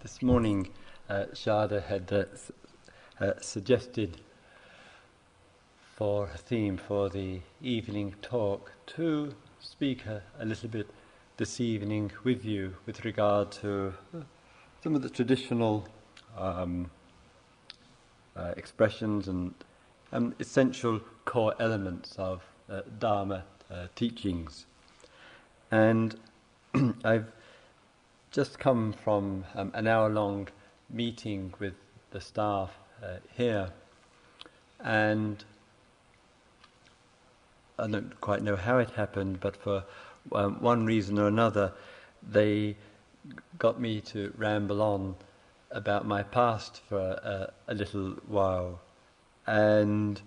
this morning, uh, Shada had uh, uh, suggested for a theme for the evening talk to speak a, a, little bit this evening with you with regard to some of the traditional um, uh, expressions and um, essential core elements of uh, Dharma uh, teachings. And I've just come from um, an hour long meeting with the staff uh, here, and I don't quite know how it happened, but for um, one reason or another, they got me to ramble on about my past for a, a little while. And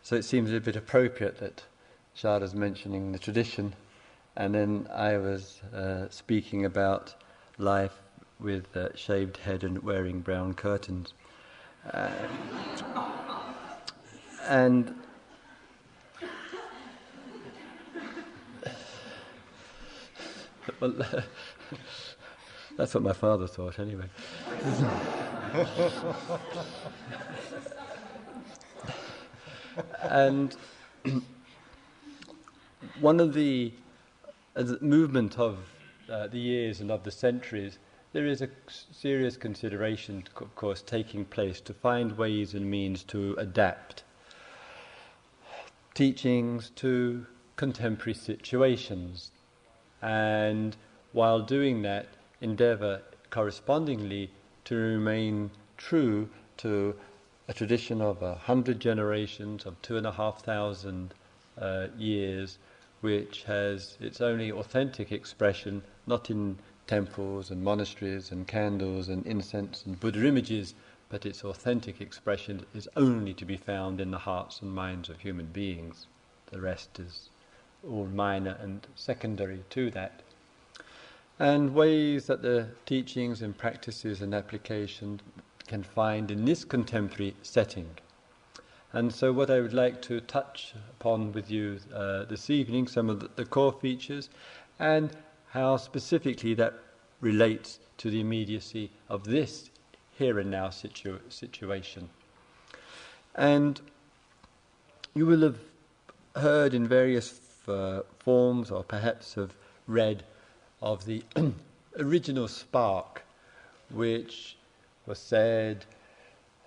so it seems a bit appropriate that Shada's mentioning the tradition, and then I was uh, speaking about life with uh, shaved head and wearing brown curtains. Uh, and well, that's what my father thought, anyway. and one of the uh, movement of uh, the years and of the centuries, there is a serious consideration, of course, taking place to find ways and means to adapt teachings to contemporary situations. And while doing that, endeavor correspondingly to remain true to a tradition of a hundred generations, of two and a half thousand uh, years, which has its only authentic expression not in temples and monasteries and candles and incense and Buddha images, but its authentic expression is only to be found in the hearts and minds of human beings. The rest is all minor and secondary to that. And ways that the teachings and practices and application can find in this contemporary setting. And so, what I would like to touch upon with you uh, this evening, some of the, core features, and how specifically that relates to the immediacy of this here and now situ- situation. And you will have heard in various uh, forms, or perhaps have read, of the original spark which was said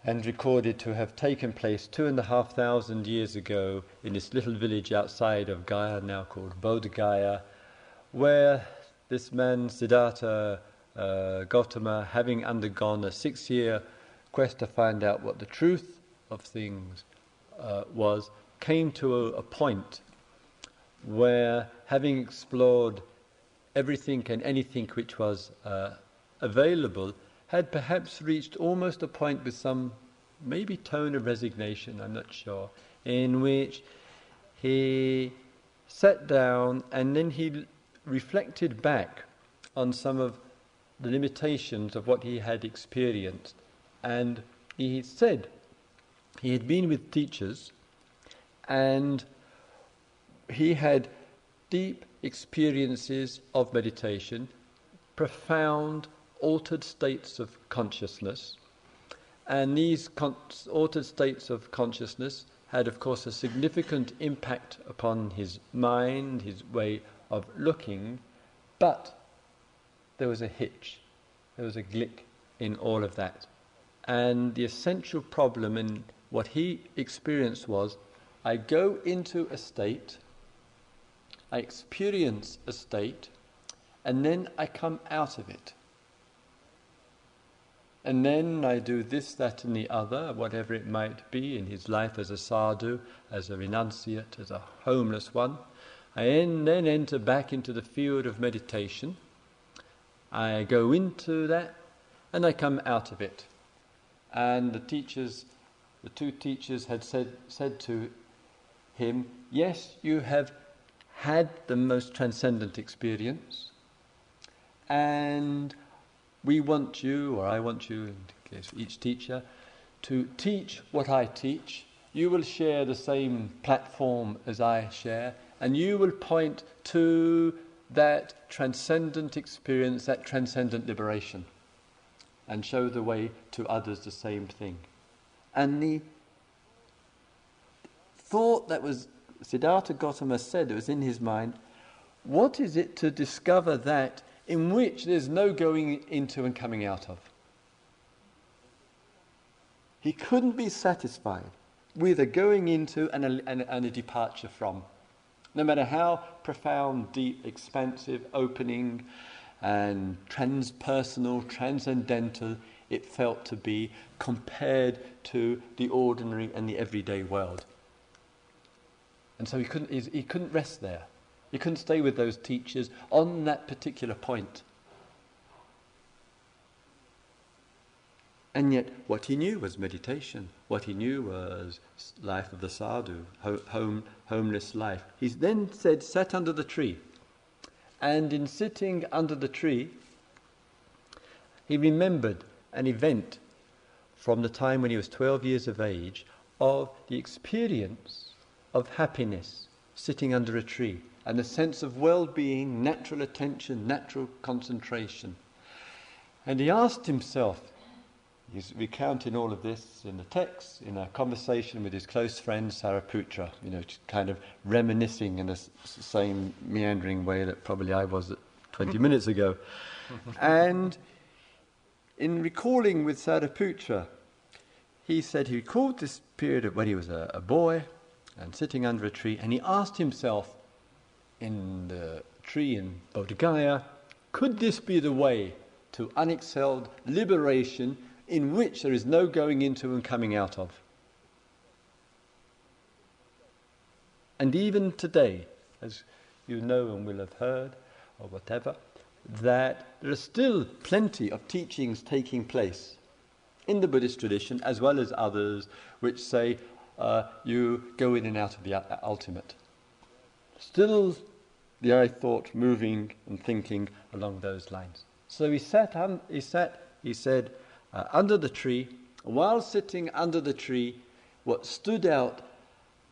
and recorded to have taken place two and a half thousand years ago in this little village outside of Gaya, now called Bodh Gaya, where this man, Siddhartha uh, Gautama, having undergone a six year quest to find out what the truth of things uh, was, came to a, a point where, having explored everything and anything which was uh, available, had perhaps reached almost a point with some maybe tone of resignation, I'm not sure, in which he sat down and then he reflected back on some of the limitations of what he had experienced. And he said he had been with teachers and he had deep experiences of meditation, profound altered states of consciousness. And these con- altered states of consciousness had, of course, a significant impact upon his mind, his way of looking, but there was a hitch, there was a glick in all of that. And the essential problem in what he experienced was I go into a state, I experience a state, and then I come out of it. And then I do this, that, and the other, whatever it might be in his life as a sadhu, as a renunciate, as a homeless one. I then enter back into the field of meditation. I go into that and I come out of it. And the teachers, the two teachers had said, said to him, Yes, you have had the most transcendent experience, and we want you, or I want you, in case of each teacher, to teach what I teach. You will share the same platform as I share, and you will point to that transcendent experience, that transcendent liberation. and show the way to others the same thing. And the thought that was Siddhartha Gautama said that was in his mind, what is it to discover that in which there's no going into and coming out of? He couldn't be satisfied with a going into and a, and, and a departure from. No matter how profound, deep, expansive, opening, and transpersonal, transcendental it felt to be compared to the ordinary and the everyday world. And so he couldn't, he couldn't rest there. He couldn't stay with those teachers on that particular point. And yet, what he knew was meditation. What he knew was life of the sadhu, home, homeless life. He then said, sat under the tree. And in sitting under the tree, he remembered an event from the time when he was 12 years of age of the experience of happiness sitting under a tree and a sense of well being, natural attention, natural concentration. And he asked himself, He's recounting all of this in the text, in a conversation with his close friend Sariputra, you know, kind of reminiscing in the same meandering way that probably I was 20 minutes ago. and in recalling with Sariputra, he said he recalled this period of when he was a, a boy and sitting under a tree, and he asked himself in the tree in Bodh Gaya, could this be the way to unexcelled liberation in which there is no going into and coming out of. And even today, as you know and will have heard, or whatever, that there are still plenty of teachings taking place in the Buddhist tradition, as well as others, which say uh, you go in and out of the ultimate. Still, the I thought moving and thinking along those lines. So he sat, un- he sat, he said, uh, under the tree. While sitting under the tree, what stood out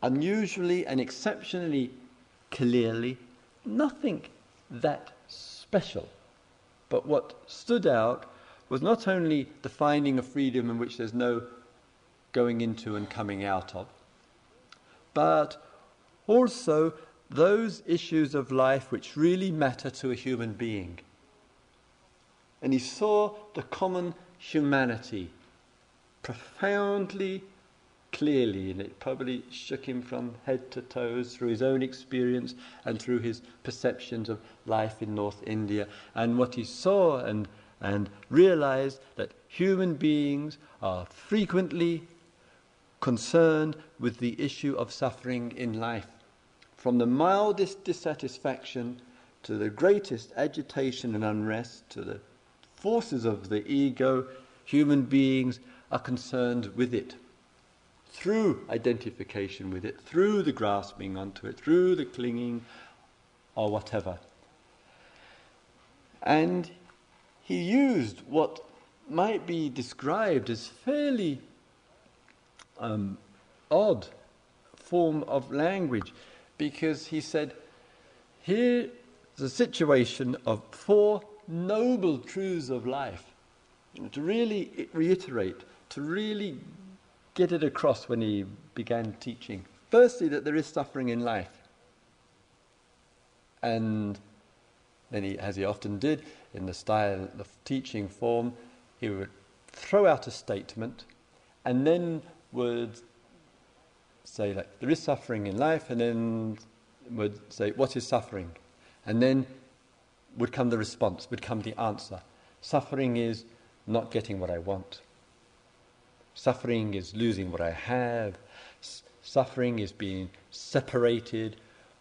unusually and exceptionally clearly, nothing that special, but what stood out was not only the finding of freedom in which there's no going into and coming out of, but also those issues of life which really matter to a human being. And he saw the common humanity profoundly clearly, and it probably shook him from head to toes through his own experience and through his perceptions of life in North India. And what he saw and, and realized that human beings are frequently concerned with the issue of suffering in life. From the mildest dissatisfaction to the greatest agitation and unrest to the forces of the ego, human beings are concerned with it. Through identification with it, through the grasping onto it, through the clinging, or whatever. And he used what might be described as fairly um, odd form of language because he said, Here's a situation of four noble truths of life. To really reiterate, to really get it across when he began teaching. Firstly, that there is suffering in life. And then he, as he often did, in the style of teaching form, he would throw out a statement and then would say, like, there is suffering in life, and then would say, what is suffering? And then would come the response, would come the answer. Suffering is not getting what I want. Suffering is losing what I have. Suffering is being separated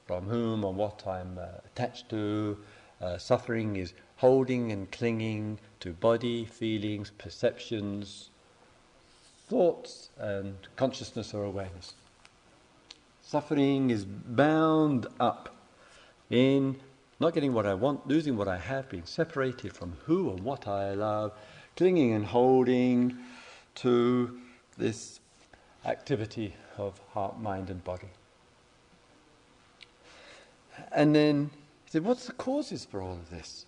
from whom or what I'm uh, attached to. Uh, suffering is holding and clinging to body, feelings, perceptions, thoughts, and consciousness or awareness. Suffering is bound up in not getting what I want, losing what I have, being separated from who and what I love, clinging and holding to this activity of heart, mind, and body. And then he said, What's the causes for all of this?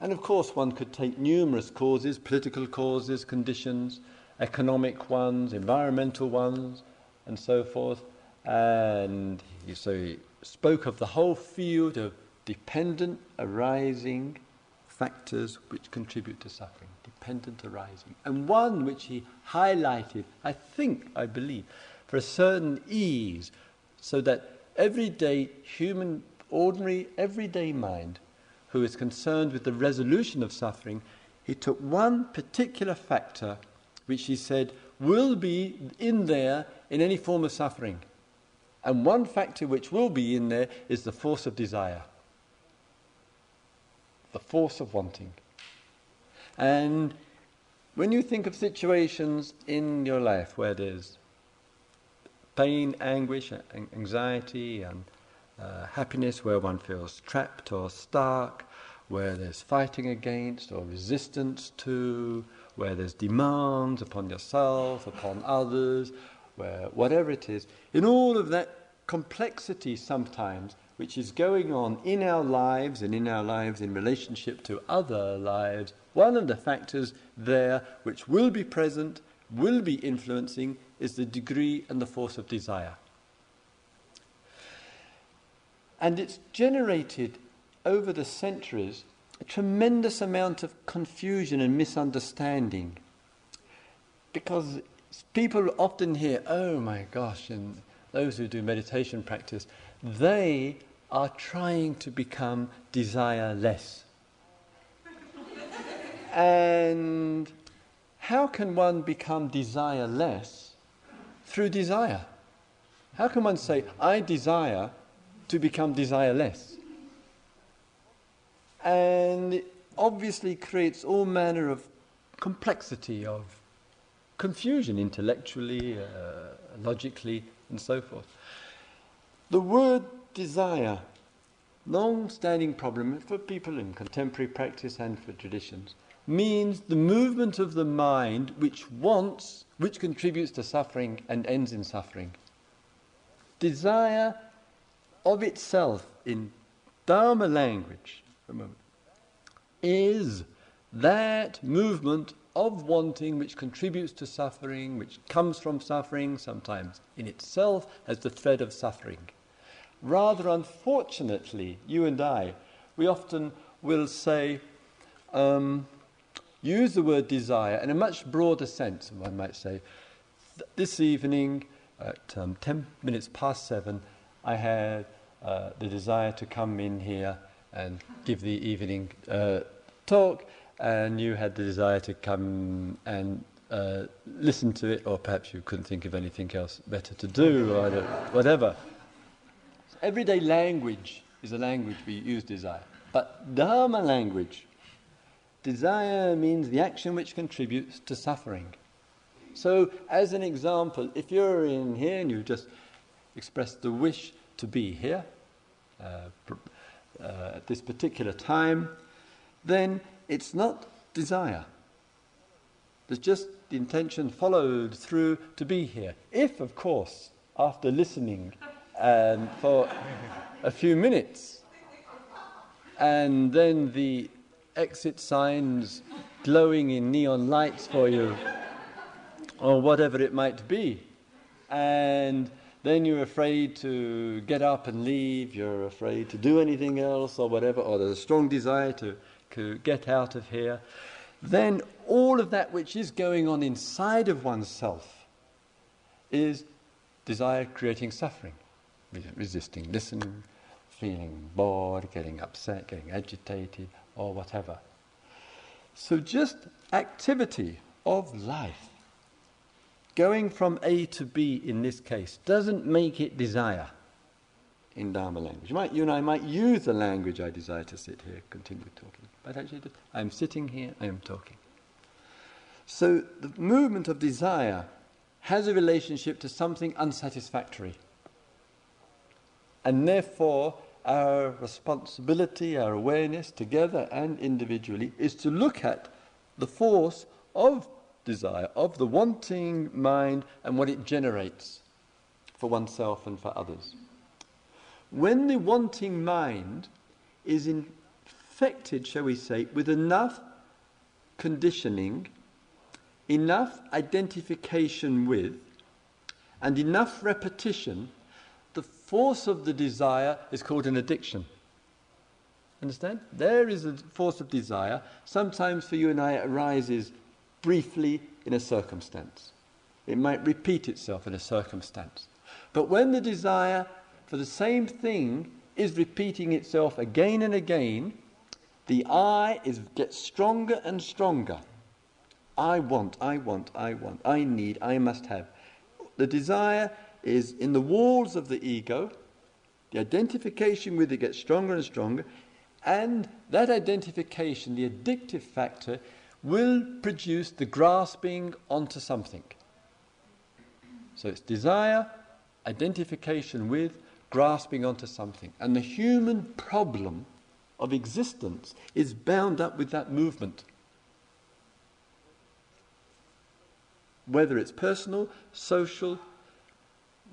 And of course, one could take numerous causes political causes, conditions, economic ones, environmental ones, and so forth. And so he spoke of the whole field of dependent arising factors which contribute to suffering, dependent arising. And one which he highlighted, I think, I believe, for a certain ease, so that everyday human, ordinary, everyday mind who is concerned with the resolution of suffering, he took one particular factor which he said will be in there in any form of suffering. And one factor which will be in there is the force of desire, the force of wanting. And when you think of situations in your life where there's pain, anguish, anxiety, and uh, happiness, where one feels trapped or stuck, where there's fighting against or resistance to, where there's demands upon yourself, upon others, where whatever it is, in all of that complexity sometimes which is going on in our lives and in our lives in relationship to other lives, one of the factors there which will be present, will be influencing, is the degree and the force of desire. And it's generated over the centuries a tremendous amount of confusion and misunderstanding. Because people often hear, oh my gosh, and those who do meditation practice, they are trying to become desireless. and how can one become desireless through desire. How can one say, I desire to become desireless? And it obviously creates all manner of complexity, of confusion intellectually, uh, logically, and so forth. The word desire, long standing problem for people in contemporary practice and for traditions, means the movement of the mind which wants, which contributes to suffering and ends in suffering. Desire of itself, in Dharma language, is that movement of wanting which contributes to suffering, which comes from suffering, sometimes in itself as the thread of suffering. Rather unfortunately, you and I, we often will say, um, use the word desire in a much broader sense, one might say. This evening, at um, 10 minutes past seven, I had uh, the desire to come in here and give the evening uh, talk, and you had the desire to come and uh, listen to it, or perhaps you couldn't think of anything else better to do, or whatever. Everyday language is a language we use desire. But Dharma language Desire means the action which contributes to suffering. So, as an example, if you're in here and you just expressed the wish to be here uh, uh, at this particular time, then it's not desire. There's just the intention followed through to be here. If, of course, after listening and for a few minutes, and then the exit signs glowing in neon lights for you, or whatever it might be. And then you're afraid to get up and leave, you're afraid to do anything else, or whatever, or there's a strong desire to, to get out of here. Then all of that which is going on inside of oneself is desire creating suffering, resisting listening, feeling bored, getting upset, getting agitated, or whatever. So, just activity of life, going from A to B in this case, doesn't make it desire in Dharma language. You, might, you and I might use the language I desire to sit here, continue talking, but actually, I'm sitting here, I am talking. So, the movement of desire has a relationship to something unsatisfactory. And therefore, our responsibility, our awareness, together and individually, is to look at the force of desire, of the wanting mind, and what it generates for oneself and for others. When the wanting mind is infected, shall we say, with enough conditioning, enough identification with, and enough repetition, the force of the desire is called an addiction. Understand? There is a force of desire. Sometimes for you and I it arises briefly in a circumstance. It might repeat itself in a circumstance. But when the desire for the same thing is repeating itself again and again, the I is gets stronger and stronger. I want, I want, I want, I need, I must have. The desire is in the walls of the ego. The identification with it gets stronger and stronger. And that identification, the addictive factor, will produce the grasping onto something. So it's desire, identification with, grasping onto something. And the human problem of existence is bound up with that movement. Whether it's personal, social,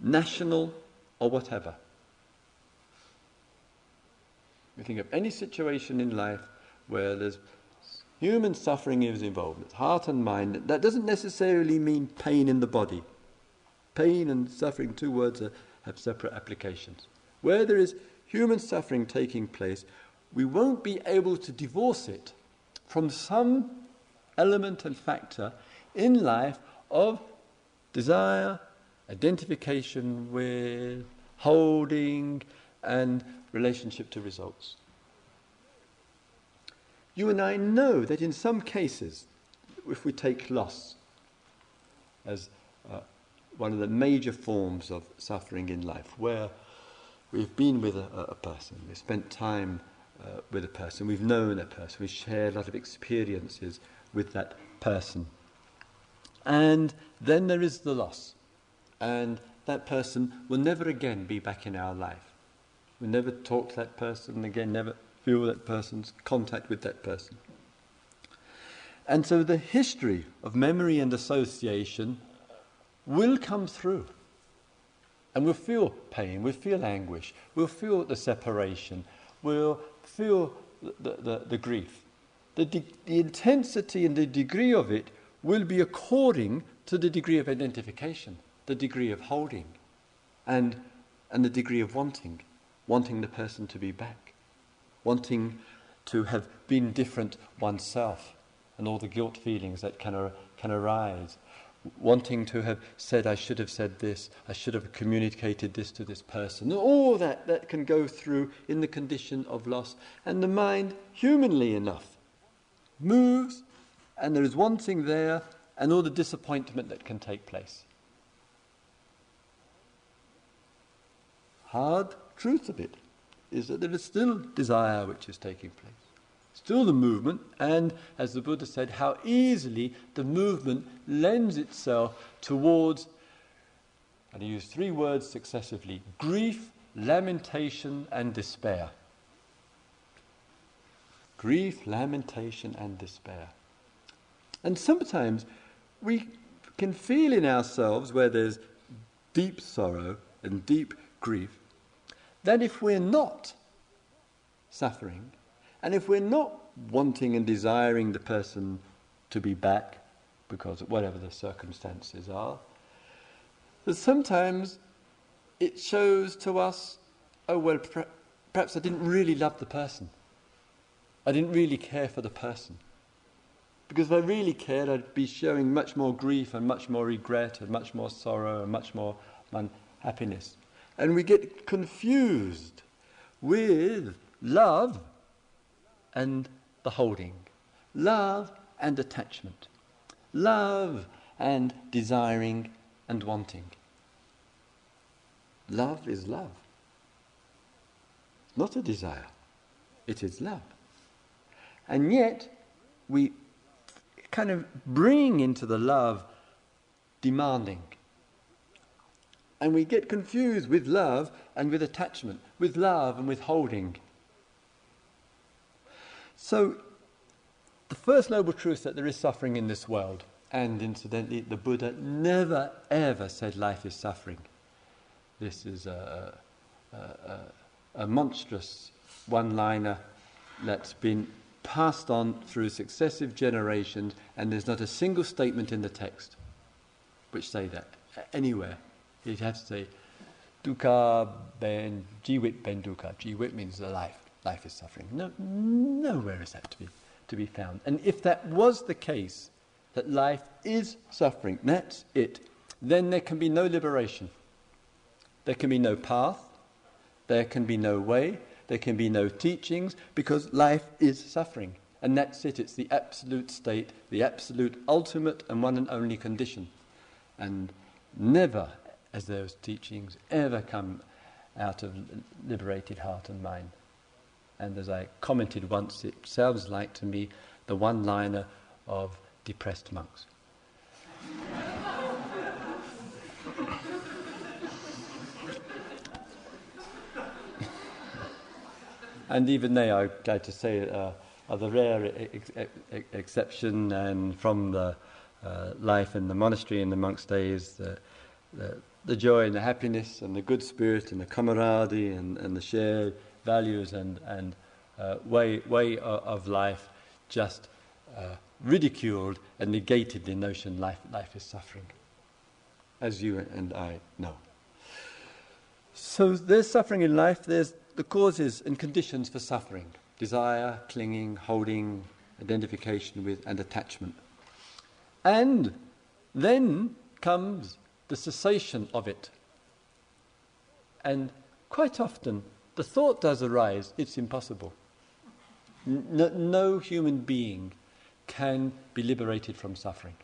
national, or whatever. We think of any situation in life where there's human suffering is involved, it's heart and mind. That doesn't necessarily mean pain in the body. Pain and suffering, two words, are, have separate applications. Where there is human suffering taking place, we won't be able to divorce it from some element and factor in life of desire, identification with, holding, and relationship to results. You and I know that in some cases, if we take loss as one of the major forms of suffering in life, where we've been with a, a person, we've spent time uh, with a person, we've known a person, we've shared a lot of experiences with that person. And then there is the loss. And that person will never again be back in our life. We'll never talk to that person again, never feel that person's contact with that person. And so the history of memory and association will come through. And we'll feel pain, we'll feel anguish, we'll feel the separation, we'll feel the, the, the grief. The, de- the intensity and the degree of it will be according to the degree of identification, the degree of holding, and, and the degree of wanting, wanting the person to be back, wanting to have been different oneself, and all the guilt feelings that can, ar- can arise wanting to have said, I should have said this, I should have communicated this to this person. All that, that can go through in the condition of loss. And the mind, humanly enough, moves, and there is wanting there, and all the disappointment that can take place. Hard truth of it is that there is still desire which is taking place still the movement, and as the Buddha said, how easily the movement lends itself towards, and he used three words successively grief, lamentation, and despair. Grief, lamentation, and despair. And sometimes we can feel in ourselves where there's deep sorrow and deep grief that if we're not suffering, and if we're not wanting and desiring the person to be back, because whatever the circumstances are, that sometimes it shows to us, oh, well, perhaps I didn't really love the person. I didn't really care for the person. Because if I really cared, I'd be showing much more grief and much more regret and much more sorrow and much more unhappiness. And we get confused with love and the holding, love and attachment, love and desiring and wanting. Love is love, not a desire, it is love. And yet, we kind of bring into the love demanding. And we get confused with love and with attachment, with love and with holding. So, the first noble truth that there is suffering in this world, and incidentally, the Buddha never ever said life is suffering. This is a, a, a, a monstrous one liner that's been passed on through successive generations, and there's not a single statement in the text which say that anywhere. You'd have to say dukkha ben jiwit ben dukkha. Jiwit means the life. Life is suffering. No, nowhere is that to be to be found. And if that was the case, that life is suffering, that's it, then there can be no liberation. There can be no path, there can be no way, there can be no teachings, because life is suffering. And that's it, it's the absolute state, the absolute ultimate and one and only condition. And never, as those teachings, ever come out of liberated heart and mind. And as I commented once, it sounds like to me the one liner of depressed monks. and even they, I try to say, uh, are the rare ex- ex- exception, and from the uh, life in the monastery in the monks' days, the, the, the, joy and the happiness and the good spirit and the camaraderie and, and the shared values and, and uh, way, way of life just uh, ridiculed and negated the notion life, life is suffering, as you and I know. So there's suffering in life, there's the causes and conditions for suffering desire, clinging, holding, identification with, and attachment. And then comes the cessation of it. And quite often, the thought does arise it's impossible. No, no human being can be liberated from suffering.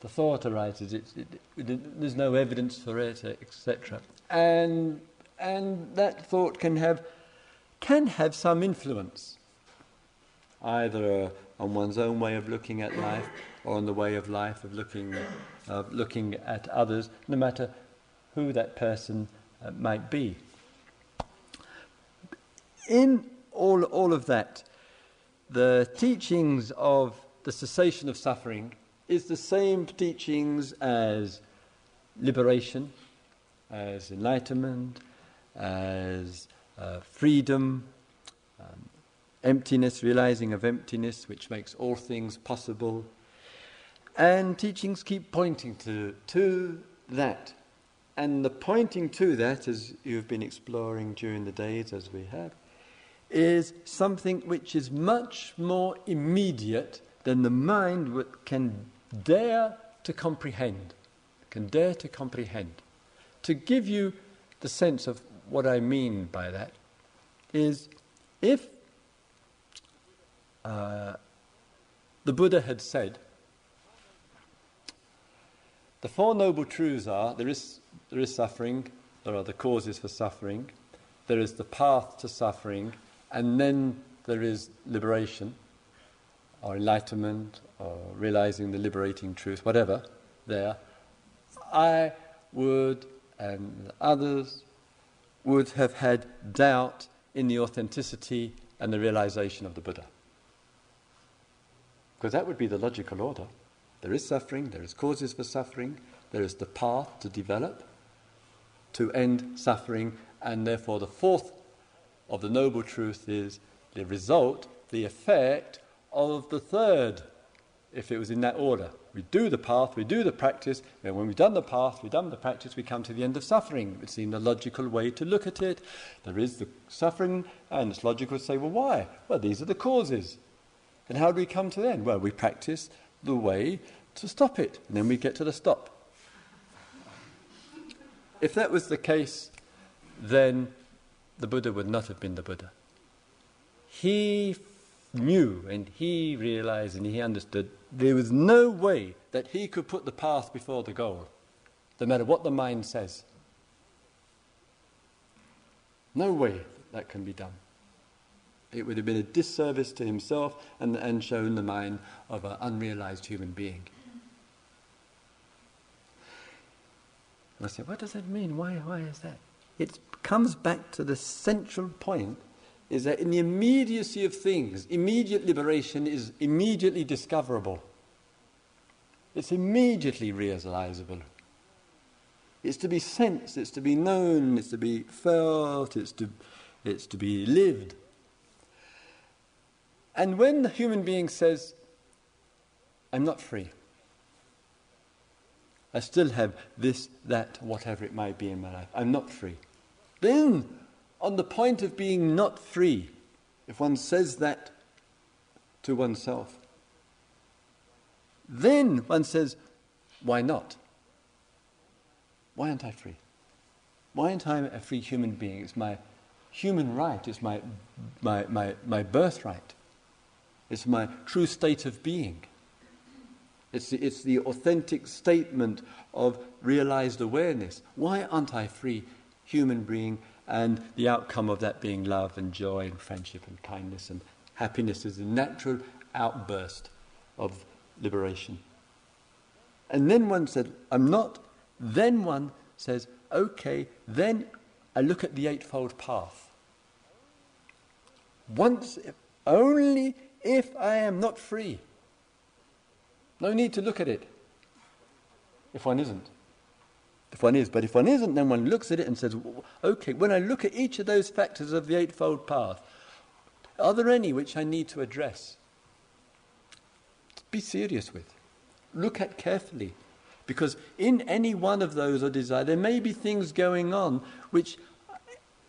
The thought arises, it, it, there's no evidence for it, etc. And, and that thought can have, can have some influence, either uh, on one's own way of looking at life or on the way of life of looking, of looking at others, no matter who that person uh, might be. In all, all of that, the teachings of the cessation of suffering is the same teachings as liberation, as enlightenment, as uh, freedom, um, emptiness, realizing of emptiness, which makes all things possible. And teachings keep pointing to, to that. And the pointing to that, as you've been exploring during the days, as we have, is something which is much more immediate than the mind can dare to comprehend. Can dare to comprehend. To give you the sense of what I mean by that is if uh, the Buddha had said, the Four Noble Truths are there is, there is suffering, there are the causes for suffering, there is the path to suffering, and then there is liberation, or enlightenment, or realizing the liberating truth, whatever, there. I would, and others would have had doubt in the authenticity and the realization of the Buddha. Because that would be the logical order. There is suffering, there is causes for suffering, there is the path to develop, to end suffering, and therefore the fourth of the noble truth is the result, the effect of the third, if it was in that order. We do the path, we do the practice, and when we've done the path, we've done the practice, we come to the end of suffering. It would the logical way to look at it. There is the suffering, and it's logical to say, well, why? Well, these are the causes. And how do we come to the end? Well, we practice the way to stop it, and then we get to the stop. If that was the case, then the Buddha would not have been the Buddha. He knew and he realized and he understood there was no way that he could put the path before the goal, no matter what the mind says. No way that can be done. It would have been a disservice to himself and, and shown the mind of an unrealized human being. And I said, what does that mean? Why, why is that? It comes back to the central point is that in the immediacy of things, immediate liberation is immediately discoverable. It's immediately realizable. It's to be sensed, it's to be known, it's to be felt, it's to, it's to be lived. And when the human being says, I'm not free, I still have this, that, whatever it might be in my life, I'm not free. Then, on the point of being not free, if one says that to oneself, then one says, why not? Why aren't I free? Why aren't I a free human being? It's my human right, it's my, my, my, my birthright, it's my true state of being. It's the, it's the authentic statement of realized awareness. Why aren't I free human being? And the outcome of that being love and joy and friendship and kindness and happiness is a natural outburst of liberation. And then one said, I'm not. Then one says, okay, then I look at the Eightfold Path. Once, if, only if I am not free. No need to look at it if one isn't. If one is, but if one isn't, then one looks at it and says, okay, when I look at each of those factors of the Eightfold Path, are there any which I need to address? Be serious with. Look at carefully. Because in any one of those or desire, there may be things going on which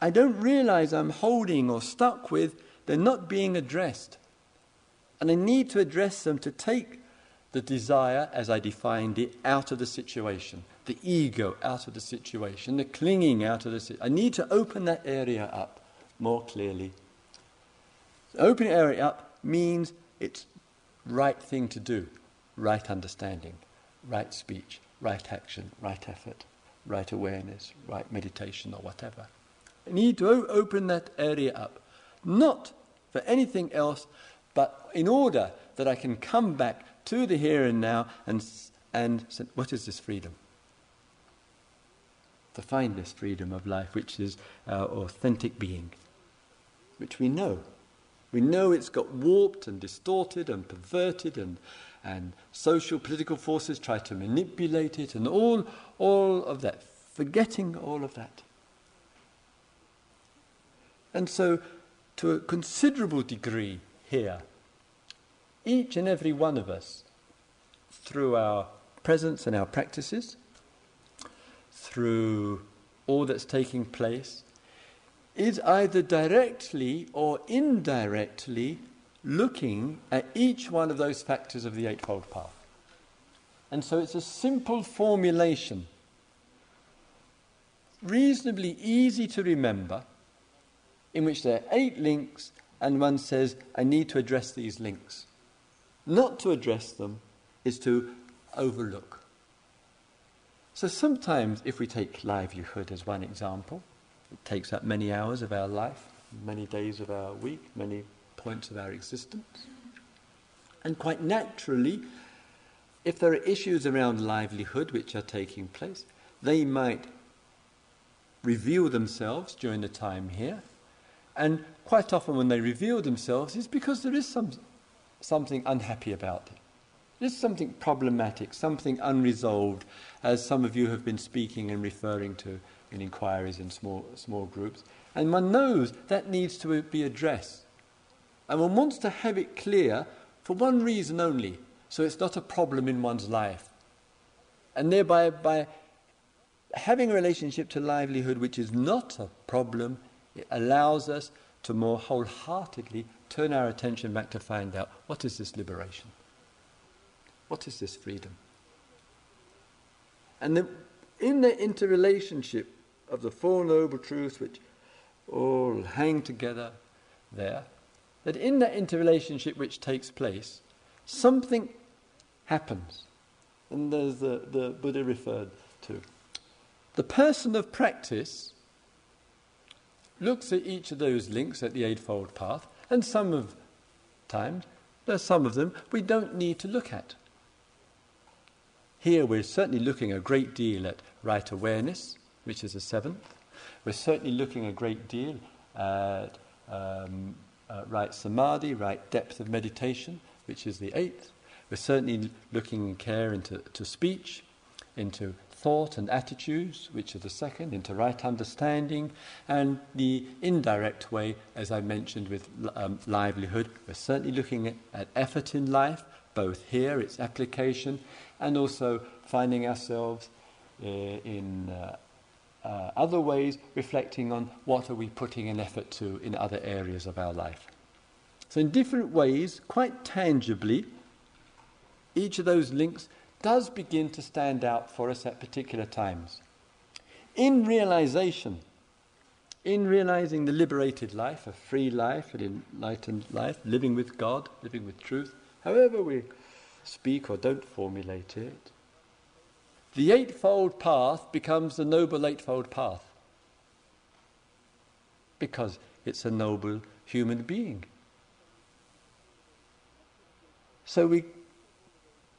I don't realize I'm holding or stuck with. They're not being addressed. And I need to address them to take the desire, as I defined it, out of the situation, the ego out of the situation, the clinging out of the situation. I need to open that area up more clearly. Opening area up means it's right thing to do, right understanding right speech, right action, right effort, right awareness, right meditation, or whatever. I need to open that area up, not for anything else, but in order that I can come back to the here and now and, and say, what is this freedom? To find this freedom of life, which is our authentic being, which we know. We know it's got warped and distorted and perverted and and social political forces try to manipulate it and all, all of that, forgetting all of that. And so, to a considerable degree here, each and every one of us, through our presence and our practices, through all that's taking place, is either directly or indirectly looking at each one of those factors of the Eightfold Path. And so it's a simple formulation, reasonably easy to remember, in which there are eight links, and one says, I need to address these links. Not to address them is to overlook. So sometimes, if we take livelihood as one example, it takes up many hours of our life, many days of our week, many points of our existence. And quite naturally, if there are issues around livelihood which are taking place, they might reveal themselves during the time here. And quite often, when they reveal themselves, it's because there is some, something unhappy about it. There's something problematic, something unresolved, as some of you have been speaking and referring to in inquiries in small, small groups. And one knows that needs to be addressed. And one wants to have it clear for one reason only, so it's not a problem in one's life. And thereby, by having a relationship to livelihood which is not a problem, it allows us to more wholeheartedly turn our attention back to find out what is this liberation? What is this freedom? And the, in the interrelationship of the Four Noble Truths, which all hang together there, that in that interrelationship which takes place, something happens. And there's the, the Buddha referred to. The person of practice looks at each of those links at the Eightfold Path, and some of times, there's some of them we don't need to look at. Here we're certainly looking a great deal at right awareness, which is the seventh. We're certainly looking a great deal at um, uh, right samadhi, right depth of meditation, which is the eighth. We're certainly looking in care into to speech, into thought and attitudes, which are the second, into right understanding, and the indirect way, as I mentioned with um, livelihood, we're certainly looking at, at effort in life, both here, its application, and also finding ourselves uh, in uh, uh, other ways, reflecting on what are we putting an effort to in other areas of our life. So, in different ways, quite tangibly, each of those links does begin to stand out for us at particular times. In realization, in realizing the liberated life, a free life, an enlightened life, living with God, living with truth, however we speak or don't formulate it, the Eightfold Path becomes the Noble Eightfold Path because it's a noble human being. So we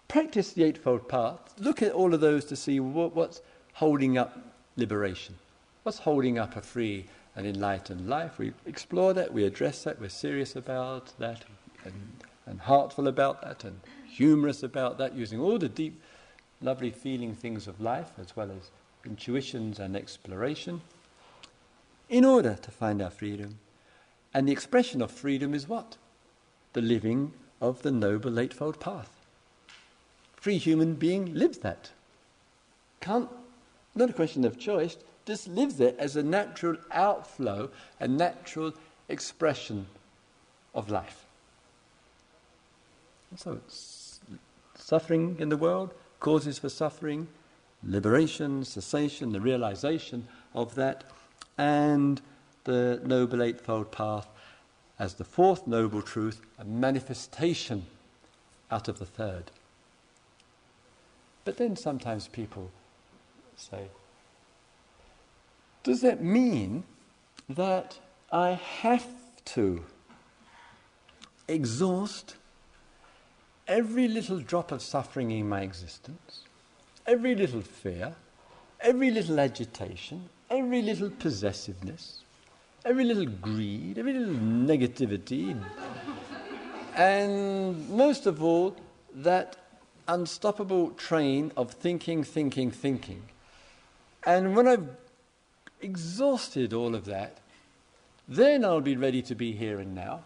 practice the Eightfold Path, look at all of those to see what, what's holding up liberation, what's holding up a free and enlightened life. We explore that, we address that, we're serious about that, and, and heartful about that, and humorous about that, using all the deep lovely feeling things of life as well as intuitions and exploration in order to find our freedom. And the expression of freedom is what? The living of the Noble Eightfold Path. Free human being lives that. Can't, not a question of choice, just lives it as a natural outflow, a natural expression of life. So suffering in the world, causes for suffering, liberation, cessation, the realization of that, and the Noble Eightfold Path as the fourth noble truth, a manifestation out of the third. But then sometimes people say, does that mean that I have to exhaust every little drop of suffering in my existence, every little fear, every little agitation, every little possessiveness, every little greed, every little negativity, and most of all, that unstoppable train of thinking, thinking, thinking. And when I've exhausted all of that, then I'll be ready to be here and now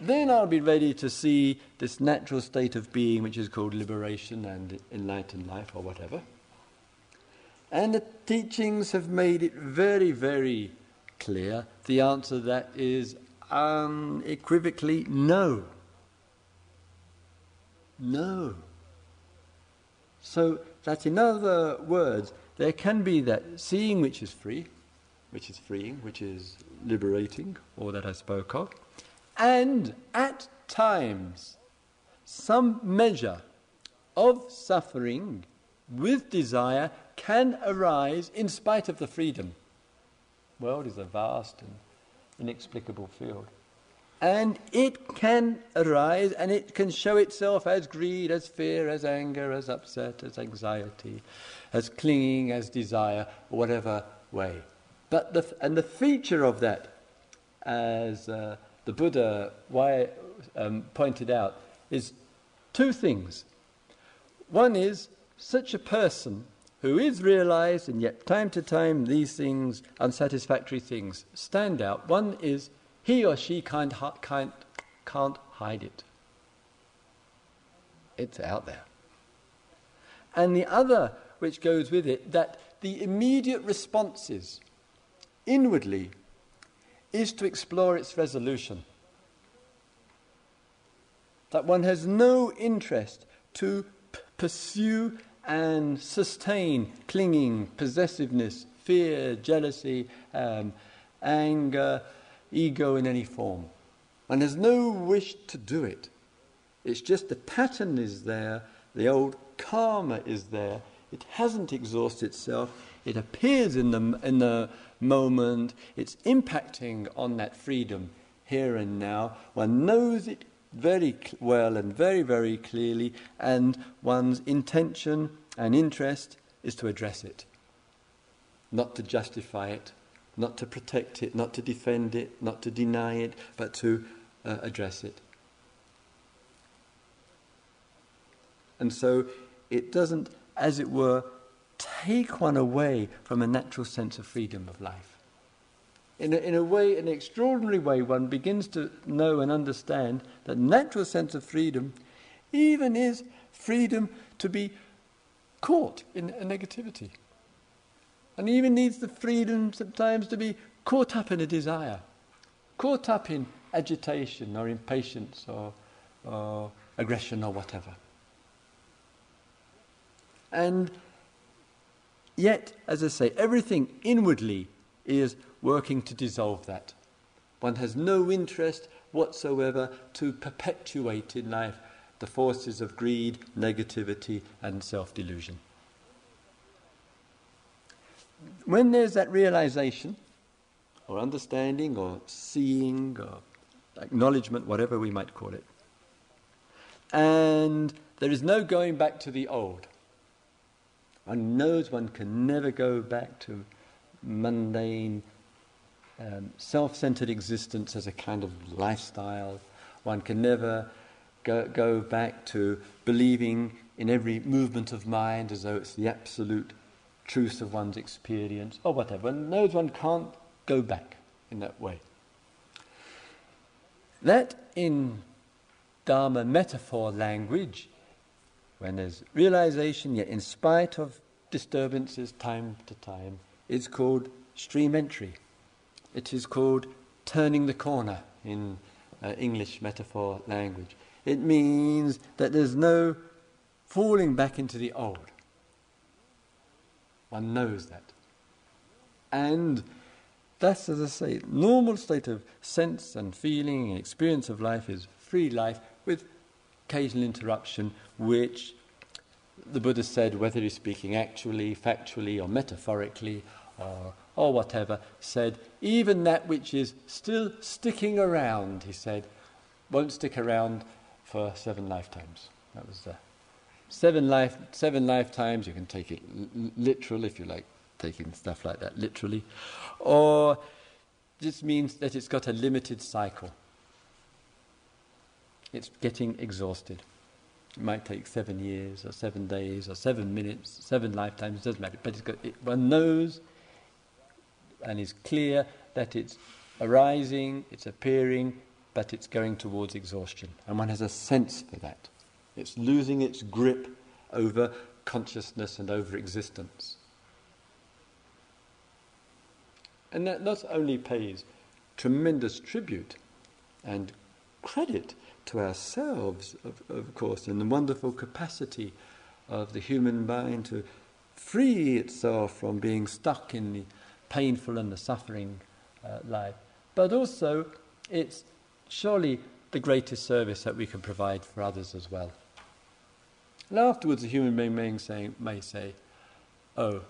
then I'll be ready to see this natural state of being, which is called liberation and enlightened life or whatever. And the teachings have made it very, very clear. The answer that is unequivocally no. No. So that in other words, there can be that seeing which is free, which is freeing, which is liberating, or that I spoke of and at times some measure of suffering with desire can arise in spite of the freedom. The world is a vast and inexplicable field. And it can arise and it can show itself as greed, as fear, as anger, as upset, as anxiety, as clinging, as desire, whatever way. But the, and the feature of that, as uh, the Buddha why, um, pointed out is two things. One is such a person who is realized, and yet time to time these things, unsatisfactory things, stand out. One is he or she can't, can't, can't hide it. It's out there. And the other, which goes with it, that the immediate responses inwardly is to explore its resolution. That one has no interest to p- pursue and sustain clinging, possessiveness, fear, jealousy, um, anger, ego in any form. One has no wish to do it. It's just the pattern is there, the old karma is there. It hasn't exhausted itself. It appears in the, in the moment. It's impacting on that freedom here and now. One knows it very well and very, very clearly, and one's intention and interest is to address it, not to justify it, not to protect it, not to defend it, not to deny it, but to uh, address it. And so it doesn't, as it were, take one away from a natural sense of freedom of life. In a, in a way, an extraordinary way, one begins to know and understand that natural sense of freedom even is freedom to be caught in a negativity. And even needs the freedom sometimes to be caught up in a desire, caught up in agitation or impatience or, or aggression or whatever. And yet, as I say, everything inwardly is working to dissolve that. One has no interest whatsoever to perpetuate in life the forces of greed, negativity, and self delusion. When there's that realization, or understanding, or seeing, or acknowledgement, whatever we might call it, and there is no going back to the old. One knows one can never go back to mundane, um, self centered existence as a kind of lifestyle. One can never go, go back to believing in every movement of mind as though it's the absolute truth of one's experience or whatever. One knows one can't go back in that way. That in Dharma metaphor language, when there's realization, yet in spite of disturbances time to time, it's called stream entry. It is called turning the corner in uh, English metaphor language. It means that there's no falling back into the old. One knows that. And that's, as I say, normal state of sense and feeling and experience of life is free life with occasional interruption, which the Buddha said, whether he's speaking actually, factually, or metaphorically, or, or whatever, said, even that which is still sticking around, he said, won't stick around for seven lifetimes. That was the seven life seven lifetimes. You can take it l- literal if you like taking stuff like that literally, or just means that it's got a limited cycle. It's getting exhausted. It might take seven years, or seven days, or seven minutes, seven lifetimes. It doesn't matter. But got, it, one knows and is clear that it's arising, it's appearing, but it's going towards exhaustion. And one has a sense for that. It's losing its grip over consciousness and over existence. And that not only pays tremendous tribute and credit to ourselves, of, of course, and the wonderful capacity of the human mind to free itself from being stuck in the painful and the suffering uh, life, but also it's surely the greatest service that we can provide for others as well. And afterwards, a human being may say, may say, Oh,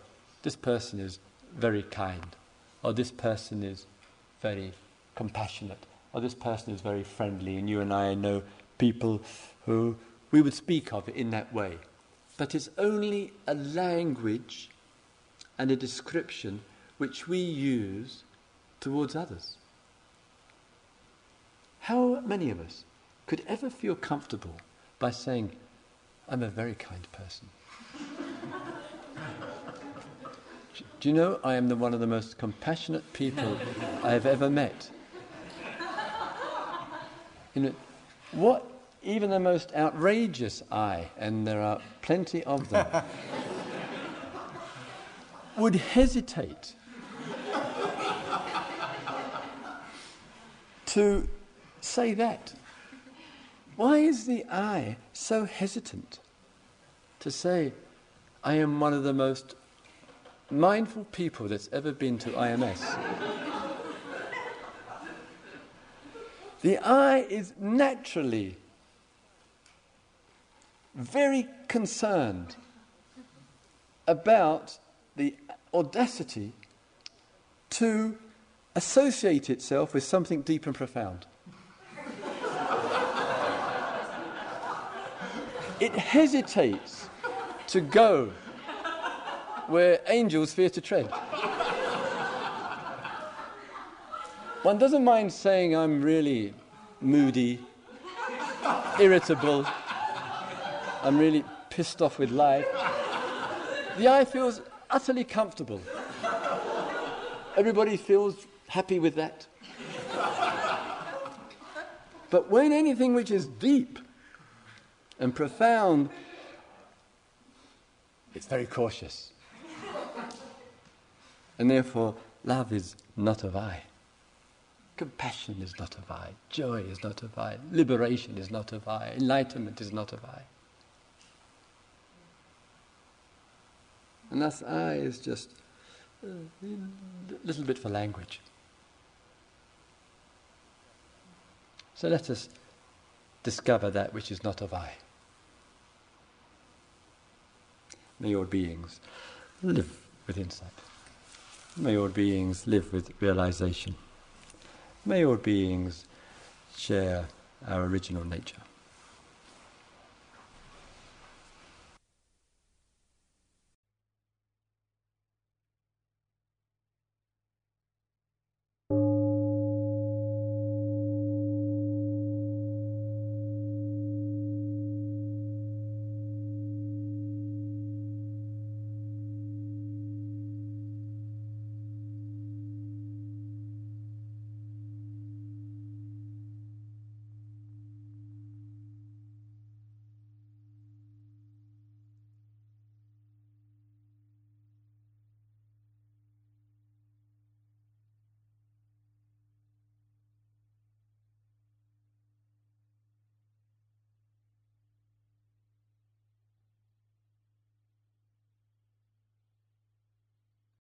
this person is very kind, or this person is very compassionate, or this person is very friendly, and you and I know people who we would speak of in that way. But it's only a language and a description which we use towards others. How many of us could ever feel comfortable by saying, I'm a very kind person? Do you know I am the, one of the most compassionate people I have ever met? You know, what even the most outrageous I, and there are plenty of them, would hesitate to say that? Why is the I so hesitant to say, I am one of the most mindful people that's ever been to IMS? The I is naturally very concerned about the audacity to associate itself with something deep and profound. it hesitates to go where angels fear to tread. One doesn't mind saying I'm really moody, irritable, I'm really pissed off with life. the I feels utterly comfortable. Everybody feels happy with that. But when anything which is deep and profound, it's very cautious. And therefore, love is not of I. Compassion is not of I. Joy is not of I. Liberation is not of I. Enlightenment is not of I. And thus, I is just uh, a little bit for language. So let us discover that which is not of I. May your beings live with insight. May your beings live with realization. May all beings share our original nature.